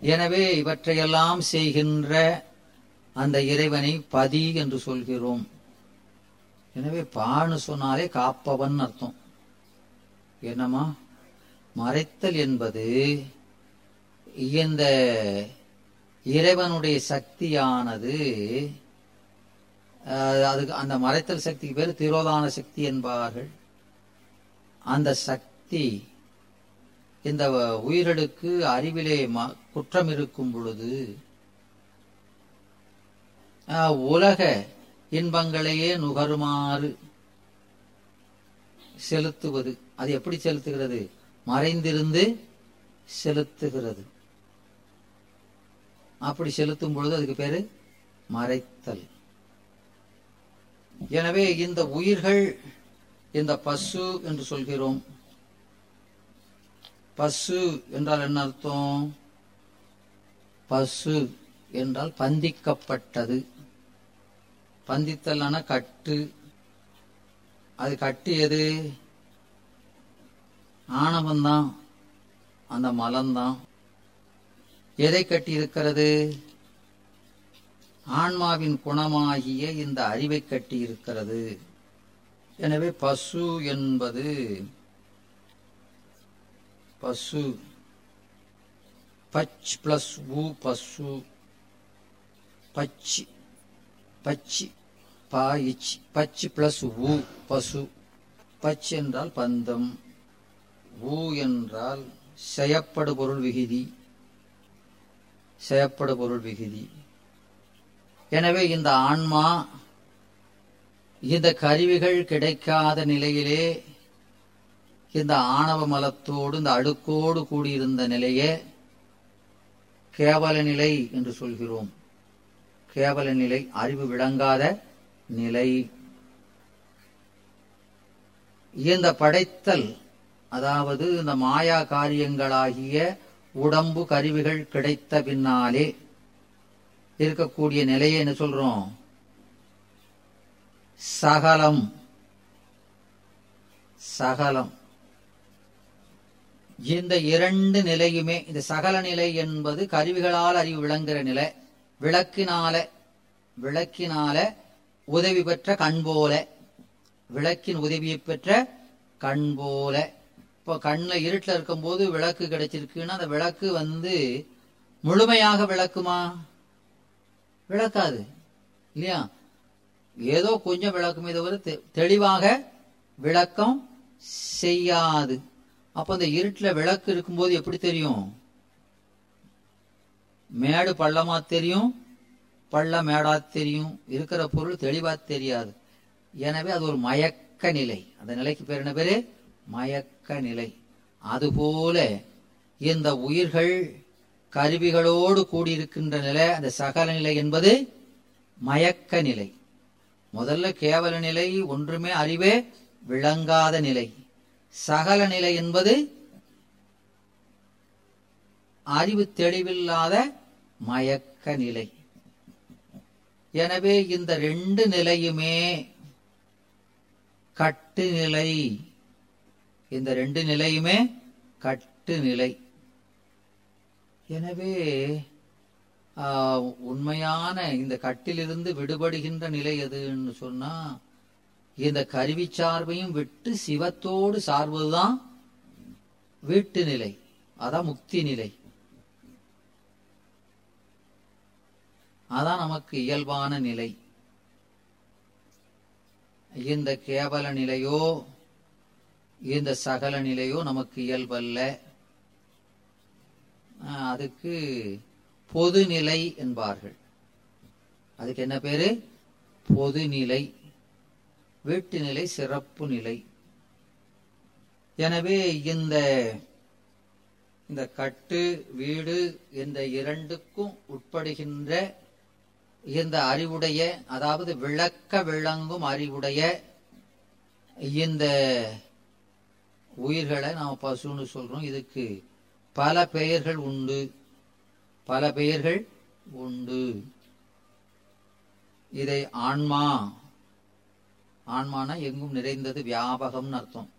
எனவே இவற்றையெல்லாம் செய்கின்ற அந்த இறைவனை பதி என்று சொல்கிறோம். எனவே பான்னு சொன்னாலே காப்பவன் அர்த்தம். என்னமா மறைத்தல் என்பது இந்த இறைவனுடைய சக்தியானது அதுக்கு அந்த மறைத்தல் சக்திக்கு பேர் திரோதான சக்தி என்பார்கள். அந்த சக்தி இந்த உயிரடுக்கு அறிவிலே ம- குற்றம் இருக்கும் பொழுது உலக இன்பங்களையே நுகருமாறு செலுத்துவது. அது எப்படி செலுத்துகிறது? மறைந்திருந்து செலுத்துகிறது. அப்படி செலுத்தும் பொழுது அதுக்கு பேரு மறைத்தல். எனவே இந்த உயிர்கள் இந்த பசு என்று சொல்கிறோம் பசு என்றால் என்ன அர்த்தம்? பசு என்றால் பந்திக்கப்பட்டது. பந்தித்தலான கட்டு. அது கட்டியது ஆணவம்தான். அந்த மலம்தான். எதை கட்டி இருக்கிறது? ஆன்மாவின் குணமாகிய இந்த அறிவை கட்டி இருக்கிறது. எனவே பசு என்பது பசு. பச் பிளஸ் உ பசு. பச்சி. பச்சி. பா இச் பச் பிளஸ் உ பசு. பச் என்றால் பந்தம். ஊ என்றால் செயப்படு பொருள் விகுதி. செயப்படு பொருள் விகுதி. எனவே இந்த ஆன்மா இந்த கருவிகள் கிடைக்காத நிலையிலே இந்த ஆணவ மலத்தோடு இந்த அடுக்கோடு கூடியிருந்த நிலையே கேவல நிலை என்று சொல்கிறோம். கேவல நிலை அறிவு விளங்காத நிலை. இந்த படைத்தல் அதாவது இந்த மாயா காரியங்களாகிய உடம்பு கருவிகள் கிடைத்த பின்னாலே இருக்கக்கூடிய நிலையை என்ன சொல்றோம்? சகலம். சகலம். இந்த இரண்டு நிலையுமே இந்த சகல நிலை என்பது கருவிகளால் அறிவு விளங்குகிற நிலை. விளக்கினால விளக்கினால உதவி பெற்ற கண் போல. விளக்கின் உதவியை பெற்ற கண் போல. இப்போ கண்ணில் இருட்டில் இருக்கும்போது விளக்கு கிடைச்சிருக்குன்னா அந்த விளக்கு வந்து முழுமையாக விளக்குமா? விளக்காது. இல்லையா? ஏதோ கொஞ்சம் விளக்குமே தவிர தெ- தெளிவாக விளக்கம் செய்யாது. அப்ப அந்த இருட்டுல விளக்கு இருக்கும்போது எப்படி தெரியும்? மேடு பள்ளமா தெரியும் பள்ள மேடா தெரியும் இருக்கிற பொருள் தெளிவா தெரியாது. எனவே அது ஒரு மயக்க நிலை. அந்த நிலைக்கு பேர் என்ன பேரு? மயக்க நிலை. அதுபோல இந்த உயிர்கள் கருவிகளோடு கூடியிருக்கின்ற நிலை அந்த சகல நிலை என்பது மயக்க நிலை. முதல்ல கேவல நிலை ஒன்றுமே அறிவே விளங்காத நிலை. சகல நிலை என்பது அறிவு தெளிவில்லாத மயக்க நிலை. எனவே இந்த ரெண்டு நிலையுமே கட்டு நிலை. இந்த ரெண்டு நிலையுமே கட்டு நிலை. எனவே ஆஹ், உண்மையான இந்த கட்டிலிருந்து விடுபடுகின்ற நிலை எதுன்னு சொன்னா இந்த கருவி சார்பையும் விட்டு சிவத்தோடு சார்வதுதான் வீட்டு நிலை. அதான் முக்தி நிலை. அதான் நமக்கு இயல்பான நிலை. இந்த கேவல நிலையோ இந்த சகல நிலையோ நமக்கு இயல்பல்ல. ஆஹ், அதுக்கு பொதுநிலை என்பார்கள். அதுக்கு என்ன பேரு? பொதுநிலை. வீட்டு நிலை சிறப்பு நிலை. எனவே இந்த இந்த கட்டு வீடு இந்த இரண்டுக்கும் உட்படுகின்ற இந்த அறிவுடைய அதாவது விளக்க விளங்கும் அறிவுடைய இந்த உயிர்களை நாம் பசுன்னு சொல்றோம். இதுக்கு பல பெயர்கள் உண்டு. பல பெயர்கள் உண்டு. இதை ஆன்மா ஆன்மானா எங்கும் நிறைந்தது வியாபகம்னு அர்த்தம்.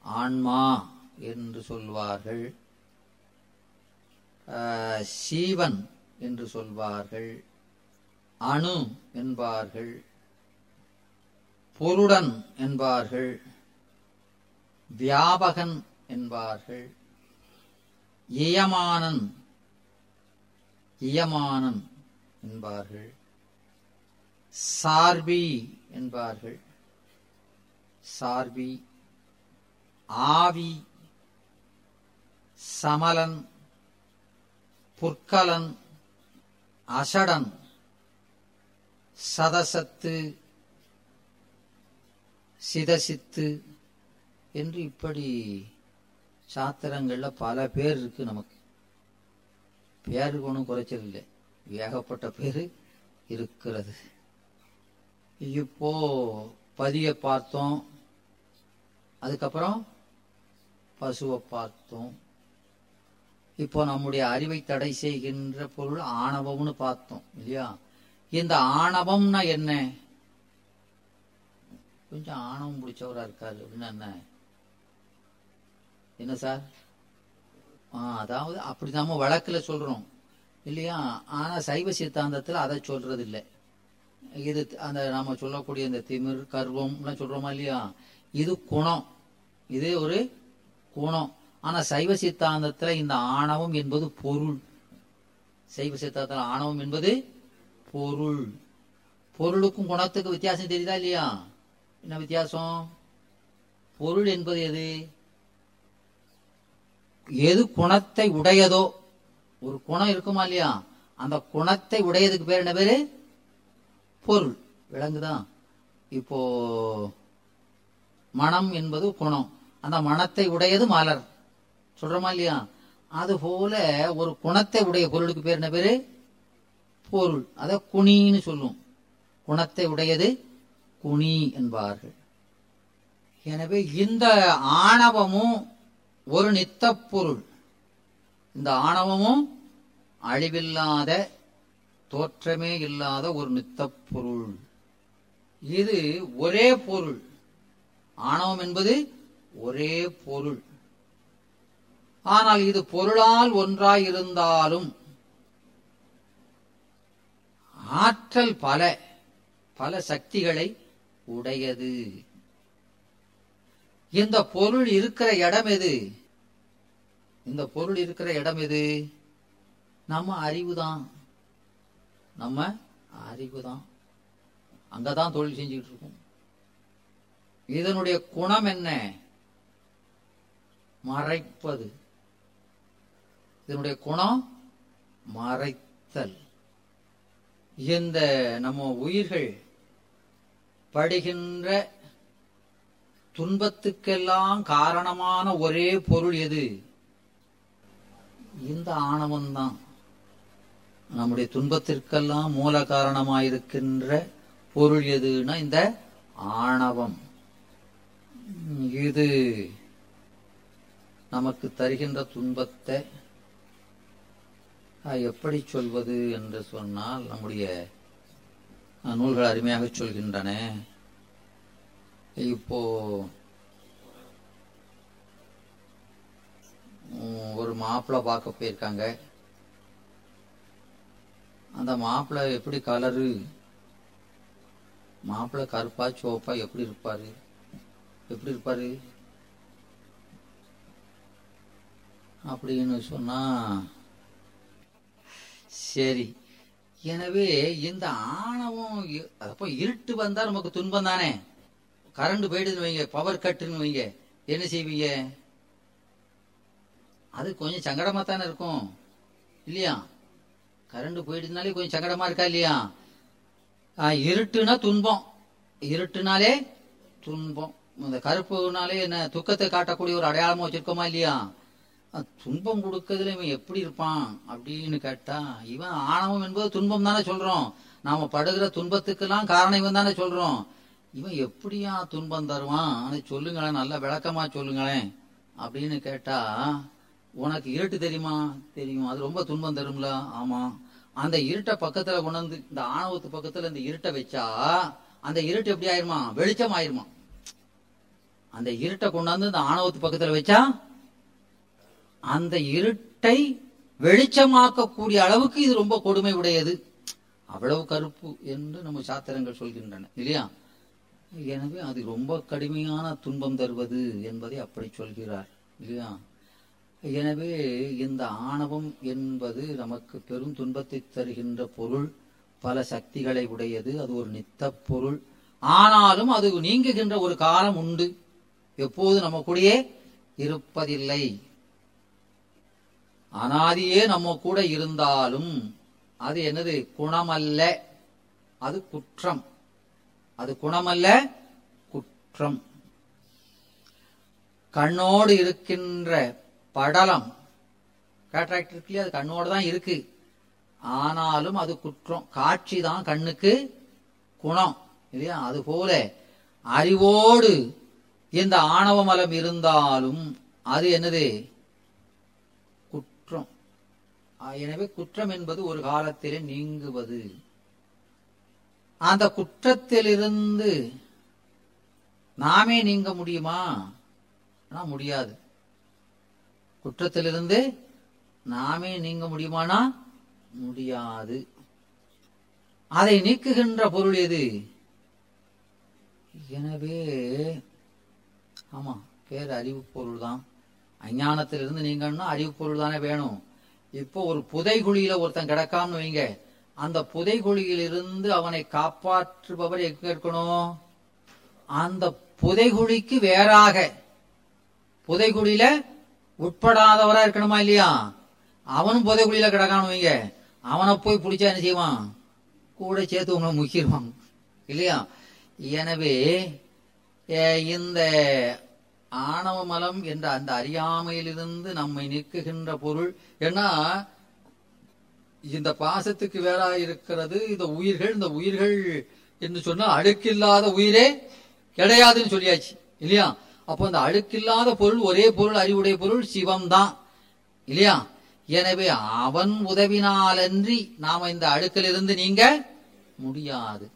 ஆன்மா என்று சொல்வார்கள். சீவன் என்று சொல்வார்கள். அணு என்பார்கள். பொருடன் என்பார்கள். வியாபகன் என்பார்கள். இயமானன் இயமானன் என்பார்கள். சார்பி என்பார்கள். சார்பி ஆவி சமலன் புற்கலன் அசடன் சதசத்து சிதசித்து என்று இப்படி சாத்திரங்களில் பல பேர் இருக்கு நமக்கு. பேருக்கு ஒன்றும் குறைச்சல் இல்லை ஏகப்பட்ட பேர் இருக்கிறது. இப்போ பதிய பார்த்தோம். அதுக்கப்புறம் பசுவை பார்த்தோம். இப்போ நம்முடைய அறிவை தடை செய்கின்ற பொருள் ஆணவம்னு பார்த்தோம் இல்லையா? இந்த ஆணவம்னா என்ன? கொஞ்சம் ஆணவம் பிடிச்சவரா இருக்காரு. அப்படின்னு என்ன? என்ன சார்? ஆ, அதாவது அப்படி நம்ம வழக்குல சொல்றோம் இல்லையா? ஆனா சைவ சித்தாந்தத்துல அதை சொல்றது இல்லை இது அந்த நாம சொல்லக்கூடிய இந்த திமிர் கர்வம்லாம் சொல்றோமா இல்லையா? இது குணம். இது ஒரு குணம். ஆனா சைவ சித்தாந்தத்துல இந்த ஆணவம் என்பது பொருள். சைவ சித்தாந்தத்துல ஆணவம் என்பது பொருள். பொருளுக்கும் குணத்துக்கு வித்தியாசம் தெரியுதா இல்லையா? என்ன வித்தியாசம்? பொருள் என்பது எது? எது குணத்தை உடையதோ? ஒரு குணம் இருக்குமா இல்லையா? அந்த குணத்தை உடையதுக்கு பேர் என்ன பேரு? பொருள். விலங்குதான். இப்போ மனம் என்பது குணம். அந்த மனத்தை உடையது மலர். சொல்றோமா இல்லையா? அது போல ஒரு குணத்தை உடைய பொருளுக்கு பேர் என்ன பேரு? பொருள். அத குணின்னு சொல்லும் குணத்தை உடையது குணி என்பார்கள். எனவே இந்த ஆணவமும் ஒரு நித்த பொருள். இந்த ஆணவமும் அழிவில்லாத தோற்றமே இல்லாத ஒரு நித்த பொருள். இது ஒரே பொருள். ஆணவம் என்பது ஒரே பொருள். ஆனால் இது பொருளால் ஒன்றாய் இருந்தாலும் ஆற்றல் பல பல சக்திகளை உடையது. இந்த பொருள் இருக்கிற இடம் எது? இந்த பொருள் இருக்கிற இடம் எது? நம்ம அறிவுதான். நம்ம அறிவுதான். அங்கதான் தொழில் செஞ்சுக்கிட்டு இருக்கோம். இதனுடைய குணம் என்ன? மறைப்பது. இதனுடைய குணம் மறைத்தல். இந்த நம்ம உயிர்கள் படுகின்ற துன்பத்துக்கெல்லாம் காரணமான ஒரே பொருள் எது? இந்த ஆணவம்தான். நம்முடைய துன்பத்திற்கெல்லாம் மூல காரணமாயிருக்கின்ற பொருள் எதுன்னா இந்த ஆணவம். இது நமக்கு தருகின்ற துன்பத்தை எப்படி சொல்வது என்று சொன்னால் நம்முடைய நூல்கள் அருமையாக சொல்கின்றன. இப்போ ஒரு மாப்பிள்ளை பார்க்க போயிருக்காங்க. அந்த மாப்பிள்ளை எப்படி கலரு? மாப்பிள்ளை கருப்பா சிவப்பா எப்படி இருப்பாரு? எப்படி இருப்பாரு? அப்படின்னு சொன்னா சரி. எனவே இந்த ஆணவம் அப்போ இருட்டு வந்தா நமக்கு துன்பம் தானே? கரண்ட் போயிடுதுன்னு வைங்க பவர் கட்டுன்னு வைங்க. என்ன செய்வீங்க? அது கொஞ்சம் சங்கடமா தானே இருக்கும். இல்லையா? கரண்ட் போயிடுதுனாலே கொஞ்சம் சங்கடமா இருக்கா இல்லையா? இருட்டுனா துன்பம். இருட்டுனாலே துன்பம். இந்த கருப்புனாலே என்ன துக்கத்தை காட்டக்கூடிய ஒரு அடையாளமா வச்சிருக்கோமா இல்லையா? துன்பம் கொடுக்கறதுல இவன் எப்படி இருப்பான் அப்படின்னு கேட்டா இவன் ஆணவம் என்பது துன்பம் தானே சொல்றோம். நாம படுகிற துன்பத்துக்கெல்லாம் காரணம் இவன் தானே சொல்றோம். இவன் எப்படியா துன்பம் தருவான் அதை சொல்லுங்களேன் நல்ல விளக்கமா சொல்லுங்களேன் அப்படின்னு கேட்டா உனக்கு இருட்டு தெரியுமா? தெரியும். அது ரொம்ப துன்பம் தரும்ல. ஆமா. அந்த இருட்டை பக்கத்துல கொண்டாந்து இந்த ஆணவத்து பக்கத்துல இந்த இருட்டை வச்சா அந்த இருட்டு எப்படி ஆயிருமா? வெளிச்சம் ஆயிருமா அந்த இருட்டை கொண்டாந்து இந்த ஆணவத்து பக்கத்துல வச்சா அந்த இருட்டை வெளிச்சமாக்கக்கூடிய அளவுக்கு இது ரொம்ப கொடுமை உடையது அவ்வளவு கருப்பு என்று நம்ம சாத்திரங்கள் சொல்கின்றன இல்லையா? எனவே அது ரொம்ப கடுமையான துன்பம் தருவது என்பதை அப்படி சொல்கிறார் இல்லையா? எனவே இந்த ஆணவம் என்பது நமக்கு பெரும் துன்பத்தை தருகின்ற பொருள் பல சக்திகளை உடையது அது ஒரு நித்த பொருள். ஆனாலும் அது நீங்குகின்ற ஒரு காலம் உண்டு. எப்போது நம்ம கூடயே இருப்பதில்லை. அனாதியே நம்ம கூட இருந்தாலும் அது என்னது? குணமல்ல. அது குற்றம். அது குணமல்ல குற்றம். கண்ணோடு இருக்கின்ற படலம். கேட்ராக்ட் இருக்கு இல்லையா? அது கண்ணோடு தான் இருக்கு. ஆனாலும் அது குற்றம். காட்சி தான் கண்ணுக்கு குணம். இல்லையா? அது போல அறிவோடு இந்த ஆணவ மலம் இருந்தாலும் அது என்னது? குற்றம். எனவே குற்றம் என்பது ஒரு காலத்திலே நீங்குவது. அந்த குற்றத்திலிருந்து நாமே நீங்க முடியுமா? ஆனா முடியாது. குற்றத்திலிருந்து நாமே நீங்க முடியுமானா? முடியாது. அதை நீக்குகின்ற பொருள் எது? எனவே ஆமாம் பேர் அறிவு பொருள் தான் அஞ்ஞானத்திலிருந்து நீங்கன்னா அறிவு பொருள் தானே வேணும். இப்போ ஒரு புதைகுழியில ஒருத்தன் கிடக்கான்னு வைங்க. அந்த புதைகுழியிலிருந்து அவனை காப்பாற்றுபவர் எங்க இருக்கணும்? அந்த புதைகுழிக்கு வேறாக. புதைகுழியில உட்படாதவரா இருக்கணுமா இல்லையா? அவனும் புதைகுழியில கிடக்கான்னு வைங்க. அவனை போய் பிடிச்சா என்ன செய்வான்? கூட சேர்த்து உங்களை முக்கிடுவான் இல்லையா? எனவே இந்த ஆணவ மலம் என்ற அந்த அறியாமையிலிருந்து நம்மை நீக்குகின்ற பொருள் ஏன்னா இந்த பாசத்துக்கு வேறா இருக்கிறது இந்த உயிர்கள் இந்த உயிர்கள் என்று சொன்னா அழுக்கில்லாத உயிரே கிடையாதுன்னு சொல்லியாச்சு இல்லையா? அப்போ அந்த அழுக்கில்லாத பொருள் ஒரே பொருள் அறிவுடைய பொருள் சிவம் தான் இல்லையா? எனவே அவன் உதவினாலன்றி நாம இந்த அழுக்கிலிருந்து நீங்க முடியாது.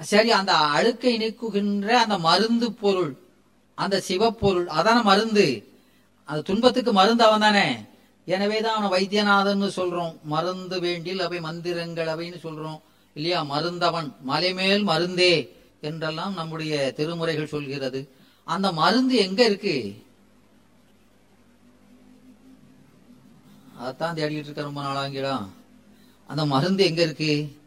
சரி அந்த அழுக்கை நீக்குகின்ற அந்த மருந்து பொருள் அந்த சிவப்பொருள் அதான மருந்து. அந்த துன்பத்துக்கு மருந்து அவன் தானே எனவேதான் அவனை வைத்தியநாதன் சொல்றோம். மருந்து வேண்டில் அவை மந்திரங்கள் அவைன்னு சொல்றோம். இல்லையா மருந்தவன் மலைமேல் மருந்தே என்றெல்லாம் நம்முடைய திருமுறைகள் சொல்கிறது. அந்த மருந்து எங்க இருக்கு? அதான் தேடிட்டு இருக்க ரொம்ப நாளாங்கிடா அந்த மருந்து எங்க இருக்கு?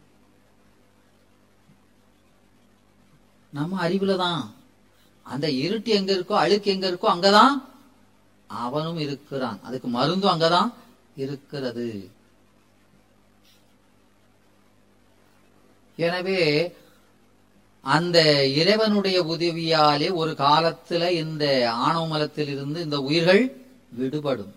நம்ம அறிவுல தான். அந்த இருட்டு எங்க இருக்கோ அழுக்கு எங்க இருக்கோ அங்கதான் அவனும் இருக்கிறான். அதுக்கு மருந்தும் அங்கதான் இருக்கிறது. எனவே அந்த இறைவனுடைய உதவியாலே ஒரு காலத்துல இந்த ஆணவ மலத்தில் இருந்து இந்த உயிர்கள் விடுபடும்.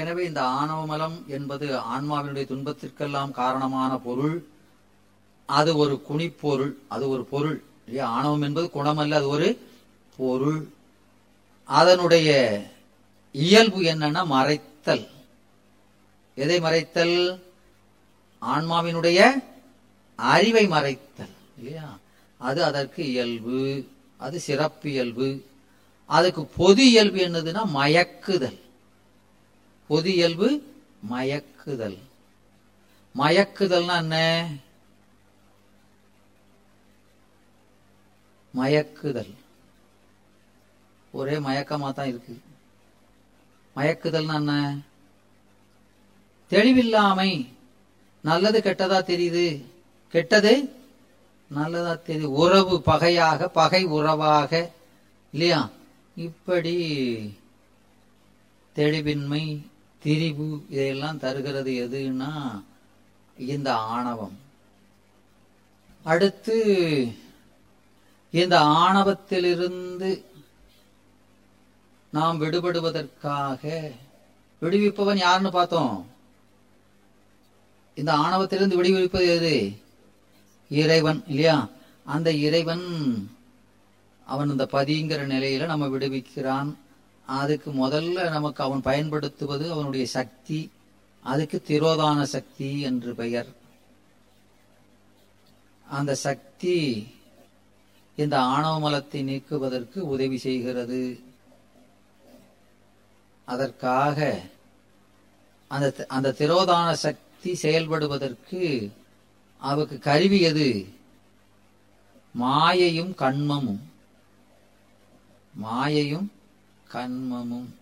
எனவே இந்த ஆணவ மலம் என்பது ஆன்மாவினுடைய துன்பத்திற்கெல்லாம் காரணமான பொருள். அது ஒரு குணிப்பொருள் அது ஒரு பொருள். இல்லையா ஆணவம் என்பது குணமல்ல அது ஒரு பொருள். அதனுடைய இயல்பு என்னன்னா மறைத்தல். எதை மறைத்தல்? ஆன்மாவினுடைய அறிவை மறைத்தல் இல்லையா? அது அதற்கு இயல்பு அது சிறப்பு இயல்பு. அதுக்கு பொது இயல்பு என்னதுன்னா மயக்குதல். பொது இயல்பு மயக்குதல். மயக்குதல்னா என்ன? மயக்குதல். ஒரே மயக்கமா தான் இருக்கு. மயக்குதல்னா என்ன? தெளிவில்லாமை. நல்லது கெட்டதா தெரியுது. கெட்டது நல்லதா தெரியுது. உறவு பகையாக பகை உறவாக இல்லையா? இப்படி தெளிவின்மை திரிவு இதையெல்லாம் தருகிறது எதுன்னா இந்த ஆணவம். அடுத்து இந்த ஆணவத்திலிருந்து நாம் விடுபடுவதற்காக விடுவிப்பவன் யாருன்னு பார்த்தோம். இந்த ஆணவத்திலிருந்து விடுவிப்பது எது? இறைவன் இல்லையா? அந்த இறைவன் அவன் இந்த பதிங்கிற நிலையில நம்ம விடுவிக்கிறான். அதுக்கு முதல்ல நமக்கு அவன் பயன்படுத்துவது அவனுடைய சக்தி. அதுக்கு திரோதான சக்தி என்று பெயர். அந்த சக்தி இந்த ஆணவ மலத்தை நீக்குவதற்கு உதவி செய்கிறது. அதற்காக அந்த அந்த திரோதான சக்தி செயல்படுவதற்கு அவருக்கு கருவி எது? மாயையும் கண்மமும். மாயையும் கண்மமும்.